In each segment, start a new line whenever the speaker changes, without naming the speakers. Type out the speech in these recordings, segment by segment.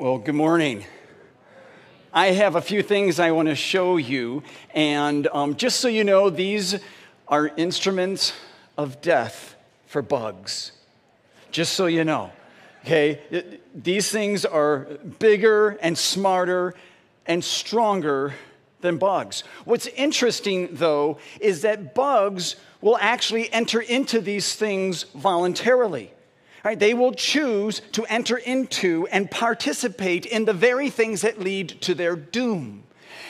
Well, good morning. I have a few things I want to show you, and um, just so you know, these are instruments of death for bugs. Just so you know, okay? It, these things are bigger and smarter and stronger than bugs. What's interesting, though, is that bugs will actually enter into these things voluntarily. Right? They will choose to enter into and participate in the very things that lead to their doom.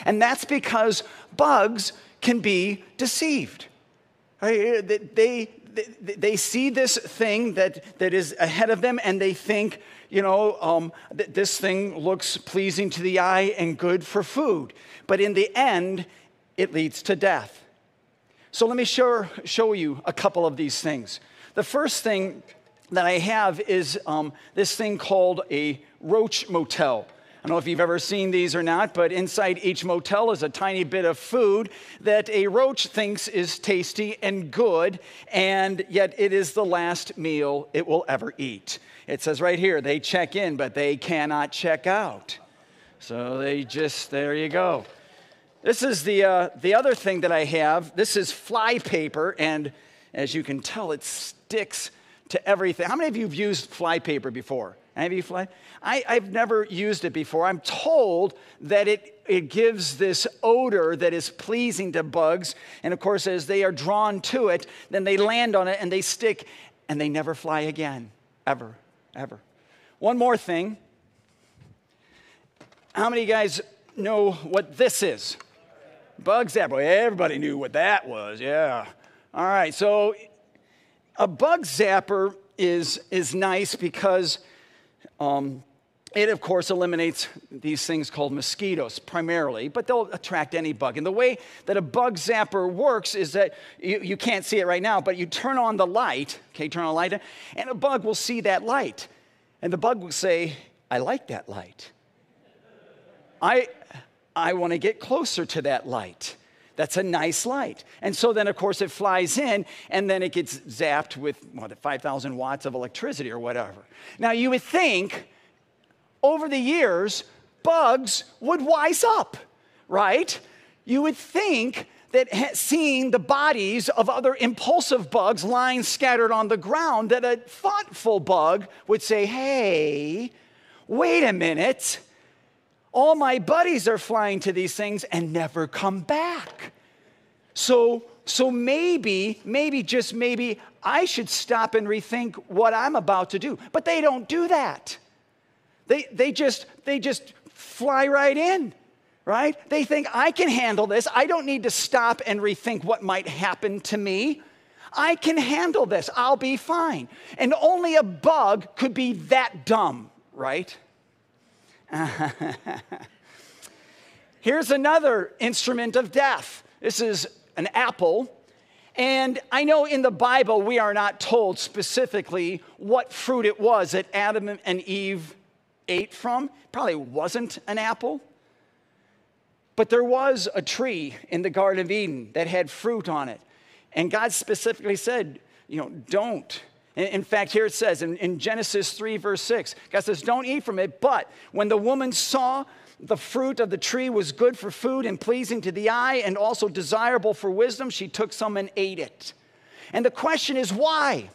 And that's because bugs can be deceived. Right? They, they, they see this thing that, that is ahead of them and they think, you know, um, th- this thing looks pleasing to the eye and good for food. But in the end, it leads to death. So let me show, show you a couple of these things. The first thing that I have is um, this thing called a roach motel. I don't know if you've ever seen these or not, but inside each motel is a tiny bit of food that a roach thinks is tasty and good, and yet it is the last meal it will ever eat. It says right here, they check in, but they cannot check out. So they just, there you go. This is the, uh, the other thing that I have. This is fly paper, and as you can tell, it sticks to everything. How many of you have used fly paper before? Any of you fly? I, have never used it before. I'm told that it, it gives this odor that is pleasing to bugs. And of course, as they are drawn to it, then they land on it and they stick and they never fly again. Ever, ever. One more thing. How many of you guys know what this is? Bug zapper. Everybody knew what that was, yeah. All right, so a bug zapper is, is nice because um, it, of course, eliminates these things called mosquitoes primarily, but they'll attract any bug. And the way that a bug zapper works is that you, you can't see it right now, but you turn on the light, okay, turn on the light, and a bug will see that light. And the bug will say, I like that light. I, I want to get closer to that light. That's a nice light. And so then, of course, it flies in and then it gets zapped with, what, 5,000 watts of electricity or whatever. Now, you would think over the years, bugs would wise up, right? You would think that seeing the bodies of other impulsive bugs lying scattered on the ground, that a thoughtful bug would say, hey, wait a minute. All my buddies are flying to these things and never come back. So, so maybe, maybe, just maybe, I should stop and rethink what I'm about to do. But they don't do that. They, they, just, they just fly right in, right? They think, I can handle this. I don't need to stop and rethink what might happen to me. I can handle this. I'll be fine. And only a bug could be that dumb, right? Here's another instrument of death. This is an apple. And I know in the Bible we are not told specifically what fruit it was that Adam and Eve ate from. Probably wasn't an apple. But there was a tree in the Garden of Eden that had fruit on it. And God specifically said, you know, don't in fact, here it says in, in, Genesis 3, verse 6, God says, Don't eat from it. But when the woman saw the fruit of the tree was good for food and pleasing to the eye and also desirable for wisdom, she took some and ate it. And the question is, why?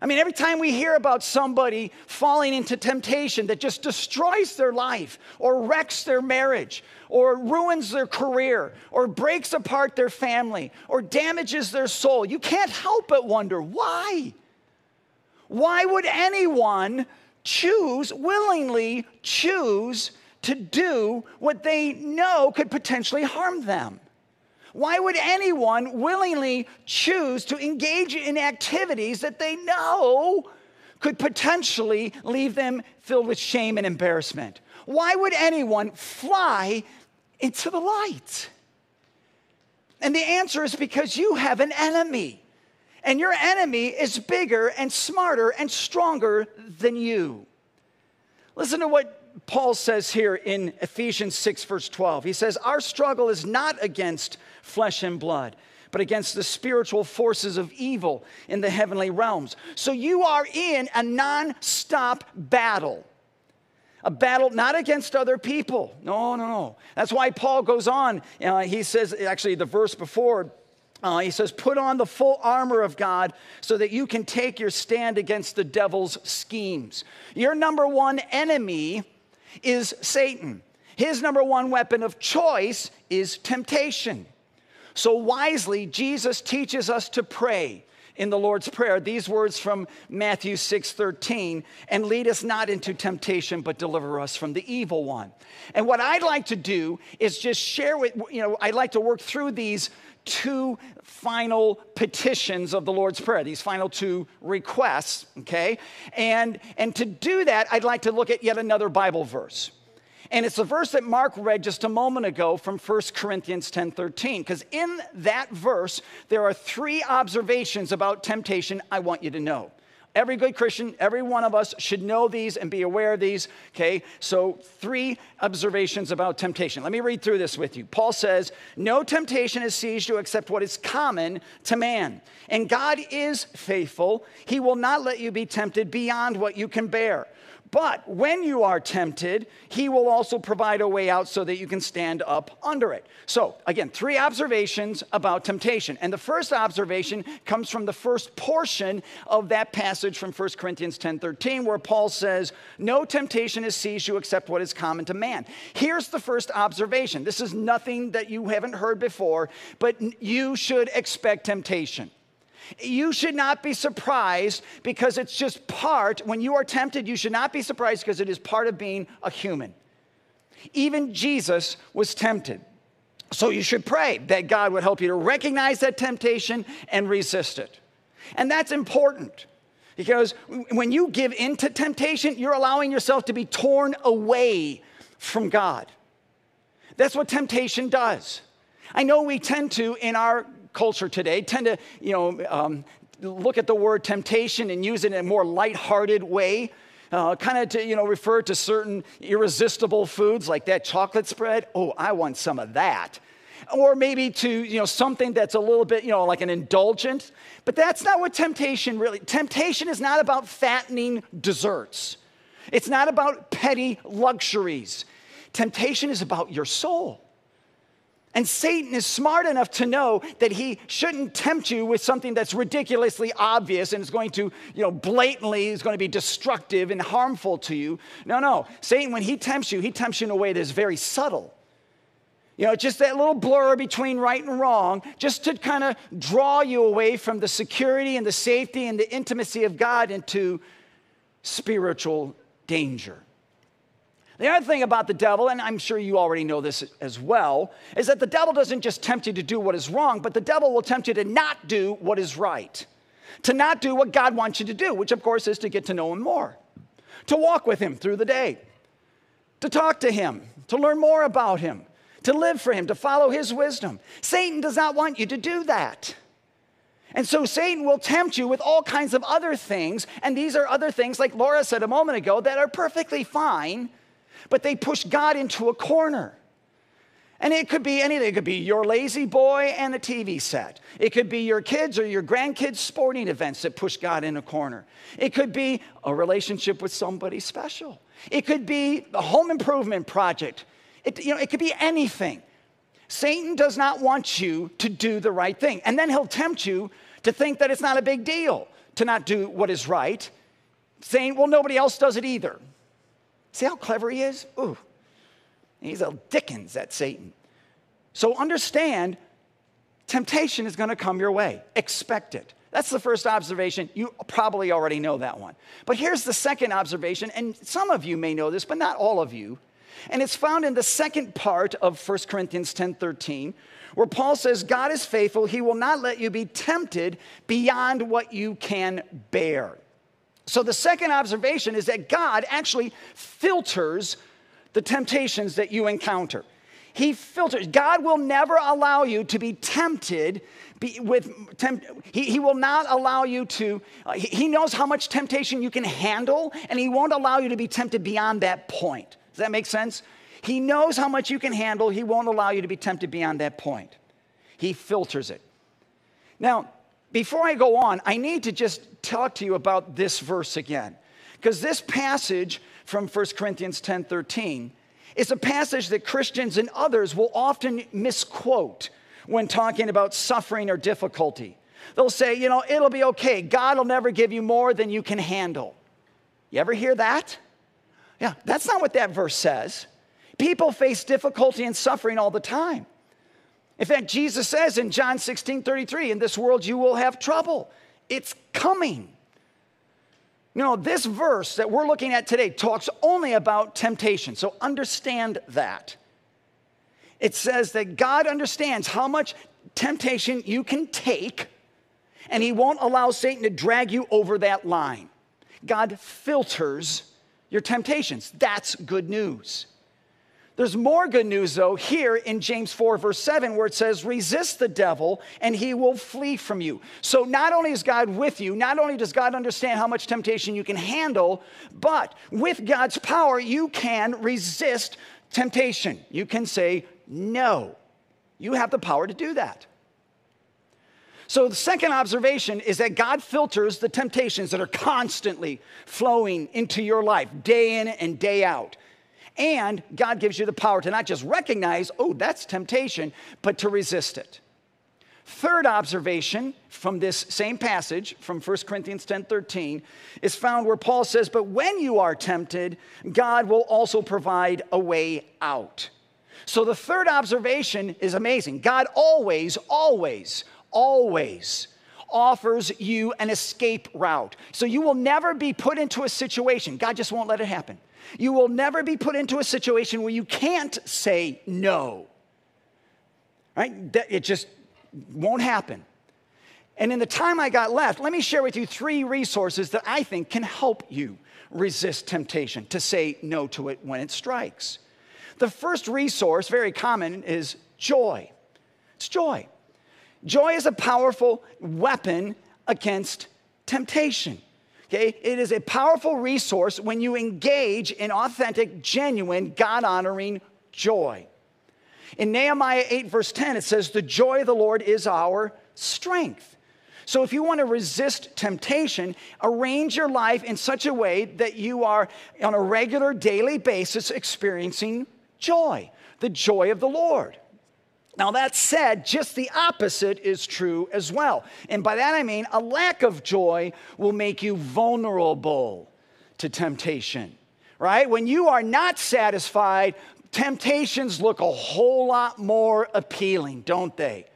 I mean, every time we hear about somebody falling into temptation that just destroys their life or wrecks their marriage or ruins their career or breaks apart their family or damages their soul, you can't help but wonder why? Why would anyone choose, willingly choose to do what they know could potentially harm them? Why would anyone willingly choose to engage in activities that they know could potentially leave them filled with shame and embarrassment? Why would anyone fly into the light? And the answer is because you have an enemy. And your enemy is bigger and smarter and stronger than you. Listen to what Paul says here in Ephesians 6, verse 12. He says, Our struggle is not against flesh and blood, but against the spiritual forces of evil in the heavenly realms. So you are in a non stop battle. A battle not against other people. No, no, no. That's why Paul goes on. Uh, he says, actually, the verse before, uh, he says, Put on the full armor of God so that you can take your stand against the devil's schemes. Your number one enemy is Satan. His number one weapon of choice is temptation. So wisely, Jesus teaches us to pray in the Lord's Prayer these words from Matthew 6 13, and lead us not into temptation, but deliver us from the evil one. And what I'd like to do is just share with, you know, I'd like to work through these two final petitions of the Lord's Prayer, these final two requests, okay? And, and to do that, I'd like to look at yet another Bible verse. And it's the verse that Mark read just a moment ago from 1 Corinthians 10 13. Because in that verse, there are three observations about temptation I want you to know. Every good Christian, every one of us should know these and be aware of these. Okay, so three observations about temptation. Let me read through this with you. Paul says, No temptation has seized you except what is common to man. And God is faithful. He will not let you be tempted beyond what you can bear. But when you are tempted, he will also provide a way out so that you can stand up under it. So, again, three observations about temptation. And the first observation comes from the first portion of that passage from 1 Corinthians 10 13, where Paul says, No temptation has seized you except what is common to man. Here's the first observation. This is nothing that you haven't heard before, but you should expect temptation. You should not be surprised because it's just part, when you are tempted, you should not be surprised because it is part of being a human. Even Jesus was tempted. So you should pray that God would help you to recognize that temptation and resist it. And that's important because when you give in to temptation, you're allowing yourself to be torn away from God. That's what temptation does. I know we tend to, in our culture today tend to, you know, um, look at the word temptation and use it in a more lighthearted way. Uh, kind of to you know refer to certain irresistible foods like that chocolate spread. Oh i want some of that. Or maybe to you know something that's a little bit you know like an indulgent but that's not what temptation really temptation is not about fattening desserts. It's not about petty luxuries. Temptation is about your soul and Satan is smart enough to know that he shouldn't tempt you with something that's ridiculously obvious and is going to, you know, blatantly is going to be destructive and harmful to you. No, no. Satan, when he tempts you, he tempts you in a way that's very subtle. You know, just that little blur between right and wrong, just to kind of draw you away from the security and the safety and the intimacy of God into spiritual danger. The other thing about the devil, and I'm sure you already know this as well, is that the devil doesn't just tempt you to do what is wrong, but the devil will tempt you to not do what is right, to not do what God wants you to do, which of course is to get to know him more, to walk with him through the day, to talk to him, to learn more about him, to live for him, to follow his wisdom. Satan does not want you to do that. And so Satan will tempt you with all kinds of other things, and these are other things, like Laura said a moment ago, that are perfectly fine but they push God into a corner. And it could be anything. It could be your La-Z-Boy and the TV set. It could be your kids or your grandkids' sporting events that push God in a corner. It could be a relationship with somebody special. It could be a home improvement project. It, you know, it could be anything. Satan does not want you to do the right thing. And then he'll tempt you to think that it's not a big deal to not do what is right, saying, well, nobody else does it either. See how clever he is? Ooh, he's a Dickens at Satan. So understand, temptation is going to come your way. Expect it. That's the first observation. You probably already know that one. But here's the second observation, and some of you may know this, but not all of you. And it's found in the second part of 1 Corinthians 10 13, where Paul says, God is faithful. He will not let you be tempted beyond what you can bear. So the second observation is that God actually filters the temptations that you encounter. He filters. God will never allow you to be tempted be, with temp, he, he will not allow you to uh, he, he knows how much temptation you can handle and he won't allow you to be tempted beyond that point does that make sense he knows how much you can handle he won't allow you to be tempted beyond that point he filters it now before I go on, I need to just talk to you about this verse again. Because this passage from 1 Corinthians 10 13 is a passage that Christians and others will often misquote when talking about suffering or difficulty. They'll say, you know, it'll be okay. God will never give you more than you can handle. You ever hear that? Yeah, that's not what that verse says. People face difficulty and suffering all the time. In fact, Jesus says in John 16 33, in this world you will have trouble. It's coming. You know, this verse that we're looking at today talks only about temptation. So understand that. It says that God understands how much temptation you can take, and He won't allow Satan to drag you over that line. God filters your temptations. That's good news. There's more good news, though, here in James 4, verse 7, where it says, Resist the devil and he will flee from you. So, not only is God with you, not only does God understand how much temptation you can handle, but with God's power, you can resist temptation. You can say no. You have the power to do that. So, the second observation is that God filters the temptations that are constantly flowing into your life, day in and day out. And God gives you the power to not just recognize, oh, that's temptation, but to resist it. Third observation from this same passage from 1 Corinthians 10 13 is found where Paul says, But when you are tempted, God will also provide a way out. So the third observation is amazing. God always, always, always offers you an escape route. So you will never be put into a situation, God just won't let it happen. You will never be put into a situation where you can't say no. Right? It just won't happen. And in the time I got left, let me share with you three resources that I think can help you resist temptation to say no to it when it strikes. The first resource, very common, is joy. It's joy. Joy is a powerful weapon against temptation. Okay? It is a powerful resource when you engage in authentic, genuine, God honoring joy. In Nehemiah 8, verse 10, it says, The joy of the Lord is our strength. So, if you want to resist temptation, arrange your life in such a way that you are on a regular daily basis experiencing joy, the joy of the Lord. Now, that said, just the opposite is true as well. And by that I mean a lack of joy will make you vulnerable to temptation, right? When you are not satisfied, temptations look a whole lot more appealing, don't they?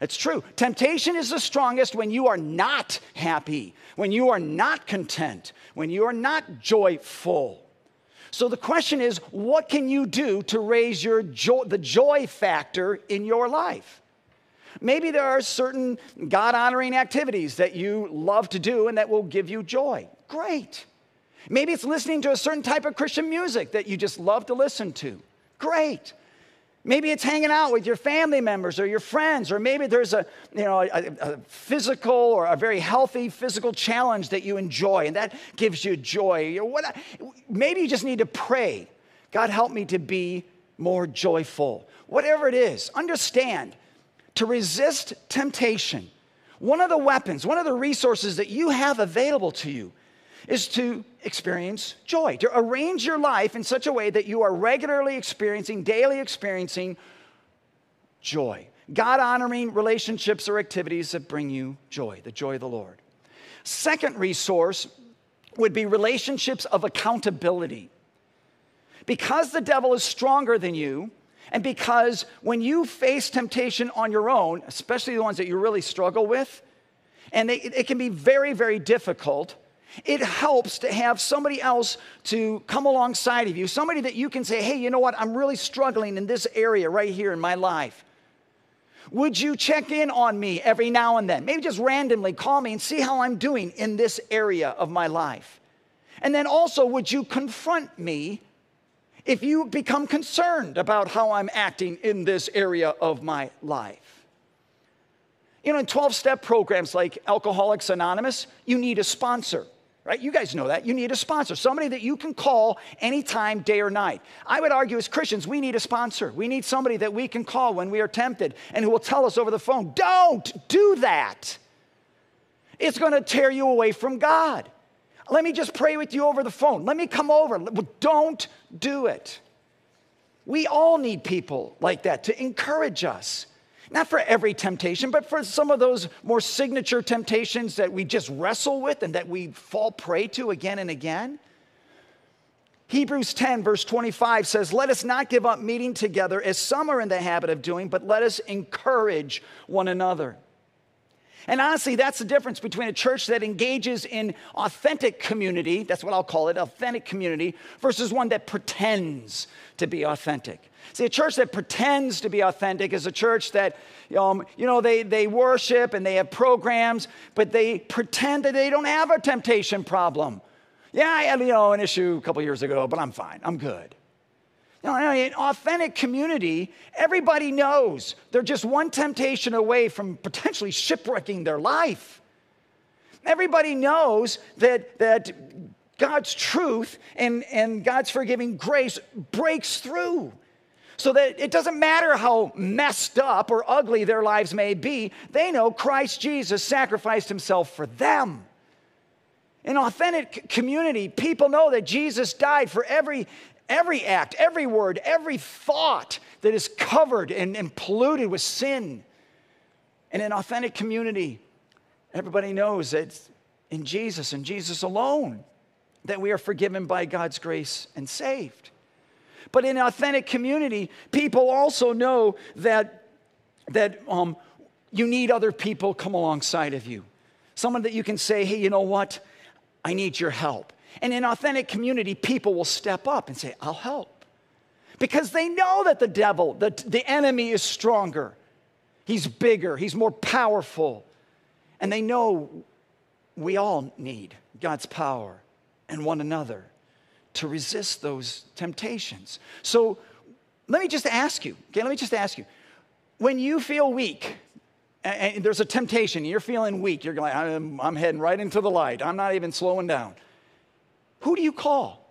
It's true. Temptation is the strongest when you are not happy, when you are not content, when you are not joyful. So the question is, what can you do to raise your joy, the joy factor in your life? Maybe there are certain God honoring activities that you love to do and that will give you joy. Great. Maybe it's listening to a certain type of Christian music that you just love to listen to. Great. Maybe it's hanging out with your family members or your friends, or maybe there's a, you know, a, a, physical or a very healthy physical challenge that you enjoy, and that gives you joy. Maybe you just need to pray. God, help me to be more joyful. Whatever it is, understand to resist temptation. One of the weapons, one of the resources that you have available to you is to experience joy, to arrange your life in such a way that you are regularly experiencing, daily experiencing joy. God honoring relationships or activities that bring you joy, the joy of the Lord. Second resource would be relationships of accountability. Because the devil is stronger than you, and because when you face temptation on your own, especially the ones that you really struggle with, and they, it can be very, very difficult, it helps to have somebody else to come alongside of you, somebody that you can say, hey, you know what, I'm really struggling in this area right here in my life. Would you check in on me every now and then? Maybe just randomly call me and see how I'm doing in this area of my life. And then also, would you confront me if you become concerned about how I'm acting in this area of my life? You know, in 12 step programs like Alcoholics Anonymous, you need a sponsor right? You guys know that. You need a sponsor, somebody that you can call anytime, day or night. I would argue as Christians, we need a sponsor. We need somebody that we can call when we are tempted and who will tell us over the phone, don't do that. It's going to tear you away from God. Let me just pray with you over the phone. Let me come over. Don't do it. We all need people like that to encourage us. Not for every temptation, but for some of those more signature temptations that we just wrestle with and that we fall prey to again and again. Hebrews 10, verse 25 says, Let us not give up meeting together as some are in the habit of doing, but let us encourage one another. And honestly, that's the difference between a church that engages in authentic community, that's what I'll call it, authentic community, versus one that pretends to be authentic. See, a church that pretends to be authentic is a church that, um, you know, they, they worship and they have programs, but they pretend that they don't have a temptation problem. Yeah, I had, you know, an issue a couple years ago, but I'm fine. I'm good. You know, in authentic community, everybody knows they're just one temptation away from potentially shipwrecking their life. Everybody knows that, that God's truth and, and God's forgiving grace breaks through. So that it doesn't matter how messed up or ugly their lives may be, they know Christ Jesus sacrificed himself for them. In authentic community, people know that Jesus died for every, every act, every word, every thought that is covered and, and polluted with sin. In an authentic community, everybody knows that in Jesus and Jesus alone that we are forgiven by God's grace and saved. But in authentic community, people also know that, that um, you need other people come alongside of you. Someone that you can say, hey, you know what? I need your help. And in authentic community, people will step up and say, I'll help. Because they know that the devil, the, the enemy is stronger. He's bigger, he's more powerful. And they know we all need God's power and one another to resist those temptations. So let me just ask you, okay, let me just ask you. When you feel weak, and there's a temptation, you're feeling weak, you're like, I'm, I'm heading right into the light, I'm not even slowing down. Who do you call?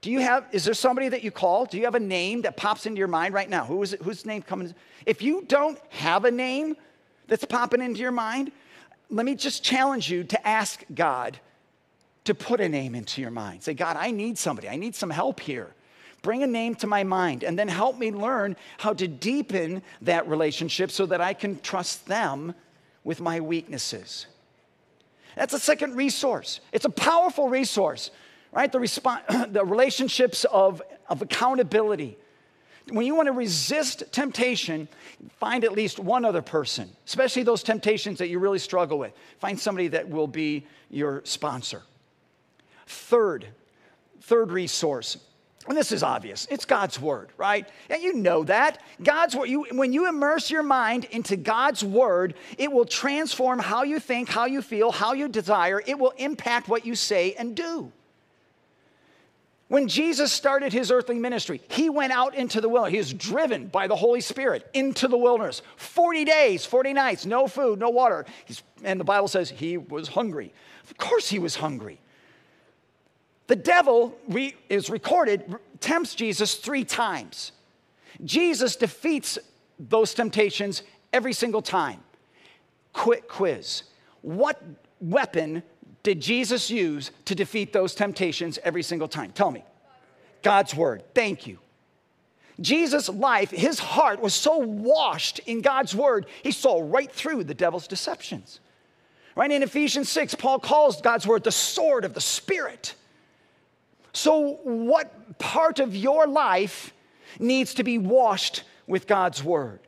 Do you have, is there somebody that you call? Do you have a name that pops into your mind right now? Who is it, whose name coming? If you don't have a name that's popping into your mind, let me just challenge you to ask God to put a name into your mind. Say, God, I need somebody, I need some help here. Bring a name to my mind and then help me learn how to deepen that relationship so that I can trust them with my weaknesses. That's a second resource. It's a powerful resource, right? The, resp- the relationships of, of accountability. When you want to resist temptation, find at least one other person, especially those temptations that you really struggle with. Find somebody that will be your sponsor. Third, third resource and this is obvious. It's God's word, right? And you know that. God's word, you, when you immerse your mind into God's word, it will transform how you think, how you feel, how you desire. It will impact what you say and do. When Jesus started his earthly ministry, he went out into the wilderness. He was driven by the Holy Spirit into the wilderness. 40 days, 40 nights, no food, no water. He's, and the Bible says he was hungry. Of course, he was hungry. The devil is recorded, tempts Jesus three times. Jesus defeats those temptations every single time. Quick quiz. What weapon did Jesus use to defeat those temptations every single time? Tell me. God's word. Thank you. Jesus' life, his heart was so washed in God's word, he saw right through the devil's deceptions. Right in Ephesians 6, Paul calls God's word the sword of the Spirit. So, what part of your life needs to be washed with God's word?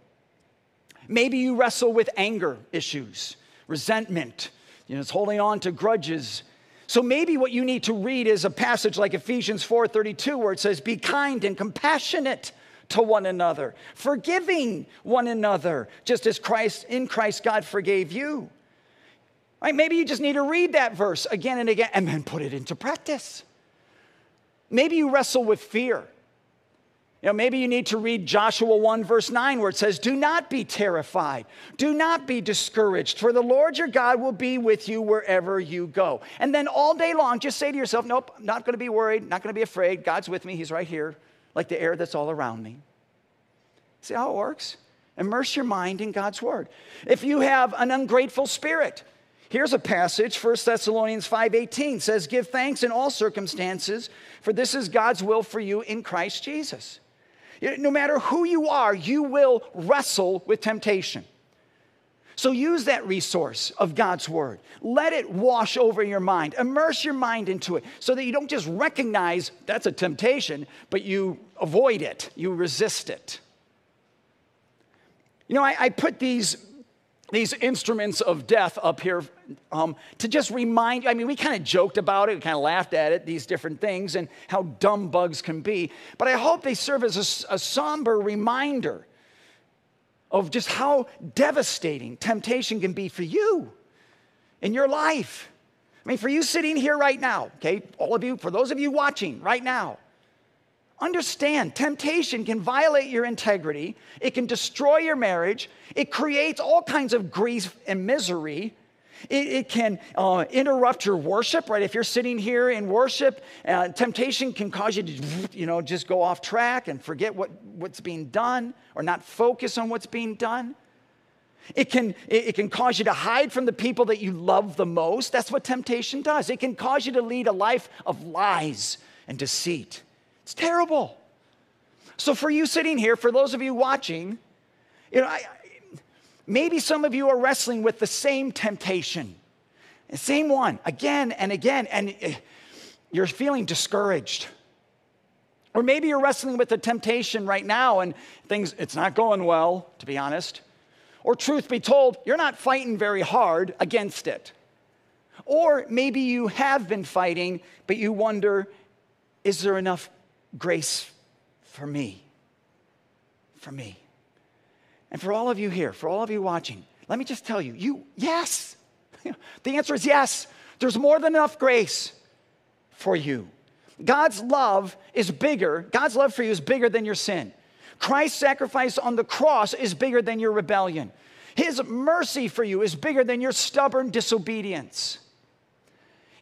Maybe you wrestle with anger issues, resentment, you know, it's holding on to grudges. So maybe what you need to read is a passage like Ephesians 4:32 where it says be kind and compassionate to one another, forgiving one another, just as Christ in Christ God forgave you. Right? Maybe you just need to read that verse again and again and then put it into practice. Maybe you wrestle with fear. You know, maybe you need to read Joshua 1, verse 9, where it says, Do not be terrified. Do not be discouraged, for the Lord your God will be with you wherever you go. And then all day long, just say to yourself, Nope, I'm not going to be worried, not going to be afraid. God's with me. He's right here, like the air that's all around me. See how it works? Immerse your mind in God's word. If you have an ungrateful spirit, Here's a passage, 1 Thessalonians 5:18 says, "Give thanks in all circumstances, for this is God's will for you in Christ Jesus." No matter who you are, you will wrestle with temptation. So use that resource of God's word. Let it wash over your mind. Immerse your mind into it so that you don't just recognize that's a temptation, but you avoid it, you resist it. You know, I, I put these, these instruments of death up here um, to just remind you. I mean, we kind of joked about it, we kind of laughed at it, these different things, and how dumb bugs can be. But I hope they serve as a, a somber reminder of just how devastating temptation can be for you in your life. I mean, for you sitting here right now, okay, all of you, for those of you watching right now, understand temptation can violate your integrity, it can destroy your marriage, it creates all kinds of grief and misery. It, it can uh, interrupt your worship, right? If you're sitting here in worship, uh, temptation can cause you to, you know, just go off track and forget what, what's being done or not focus on what's being done. It can, it can cause you to hide from the people that you love the most. That's what temptation does. It can cause you to lead a life of lies and deceit. It's terrible. So, for you sitting here, for those of you watching, you know, I, Maybe some of you are wrestling with the same temptation, the same one again and again, and eh, you're feeling discouraged. Or maybe you're wrestling with the temptation right now and things, it's not going well, to be honest. Or, truth be told, you're not fighting very hard against it. Or maybe you have been fighting, but you wonder, is there enough grace for me? For me. And for all of you here, for all of you watching, let me just tell you, you, yes. the answer is yes. There's more than enough grace for you. God's love is bigger. God's love for you is bigger than your sin. Christ's sacrifice on the cross is bigger than your rebellion. His mercy for you is bigger than your stubborn disobedience.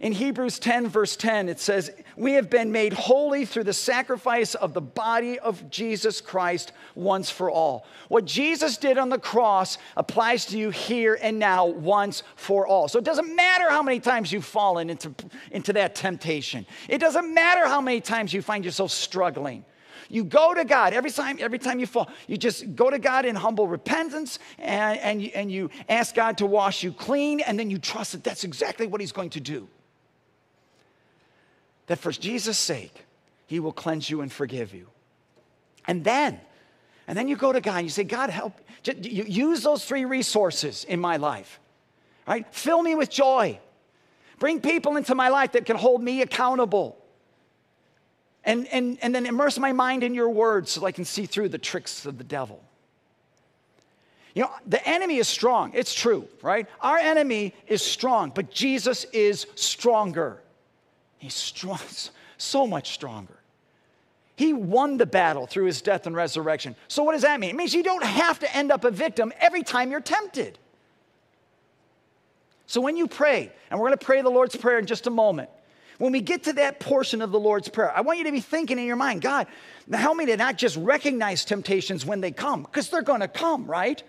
In Hebrews 10, verse 10, it says, We have been made holy through the sacrifice of the body of Jesus Christ once for all. What Jesus did on the cross applies to you here and now, once for all. So it doesn't matter how many times you've fallen into, into that temptation, it doesn't matter how many times you find yourself struggling. You go to God every time, every time you fall. You just go to God in humble repentance and, and, you, and you ask God to wash you clean, and then you trust that that's exactly what He's going to do that for Jesus' sake, He will cleanse you and forgive you. And then, and then you go to God and you say, God, help. Use those three resources in my life, right? Fill me with joy. Bring people into my life that can hold me accountable. And, and, and then immerse my mind in your words so I can see through the tricks of the devil. You know, the enemy is strong. It's true, right? Our enemy is strong, but Jesus is stronger. He's strong, so much stronger. He won the battle through his death and resurrection. So, what does that mean? It means you don't have to end up a victim every time you're tempted. So, when you pray, and we're going to pray the Lord's Prayer in just a moment, when we get to that portion of the Lord's Prayer, I want you to be thinking in your mind, God, help me to not just recognize temptations when they come, because they're going to come, right?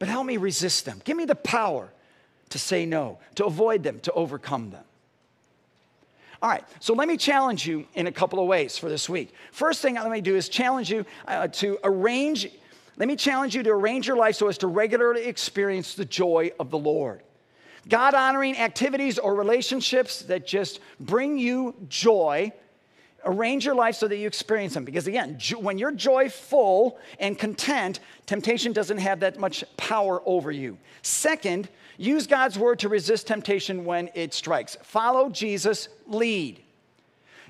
But help me resist them. Give me the power to say no, to avoid them, to overcome them. All right, so let me challenge you in a couple of ways for this week. First thing let me do is challenge you uh, to arrange, let me challenge you to arrange your life so as to regularly experience the joy of the Lord. God honoring activities or relationships that just bring you joy. Arrange your life so that you experience them. Because again, when you're joyful and content, temptation doesn't have that much power over you. Second, Use God's word to resist temptation when it strikes. Follow Jesus' lead.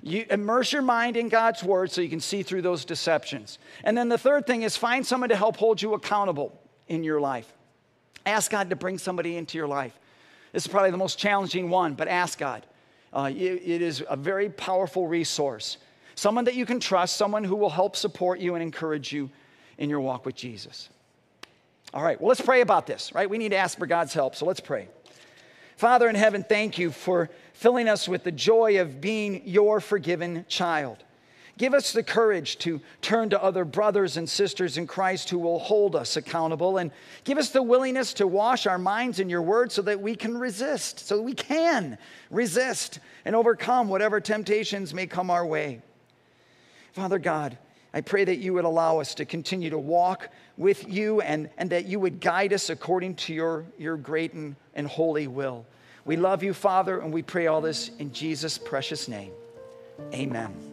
You immerse your mind in God's word so you can see through those deceptions. And then the third thing is find someone to help hold you accountable in your life. Ask God to bring somebody into your life. This is probably the most challenging one, but ask God. Uh, it, it is a very powerful resource. Someone that you can trust, someone who will help support you and encourage you in your walk with Jesus. All right, well, let's pray about this, right? We need to ask for God's help, so let's pray. Father in heaven, thank you for filling us with the joy of being your forgiven child. Give us the courage to turn to other brothers and sisters in Christ who will hold us accountable. And give us the willingness to wash our minds in your word so that we can resist, so we can resist and overcome whatever temptations may come our way. Father God, I pray that you would allow us to continue to walk with you and, and that you would guide us according to your, your great and, and holy will. We love you, Father, and we pray all this in Jesus' precious name. Amen.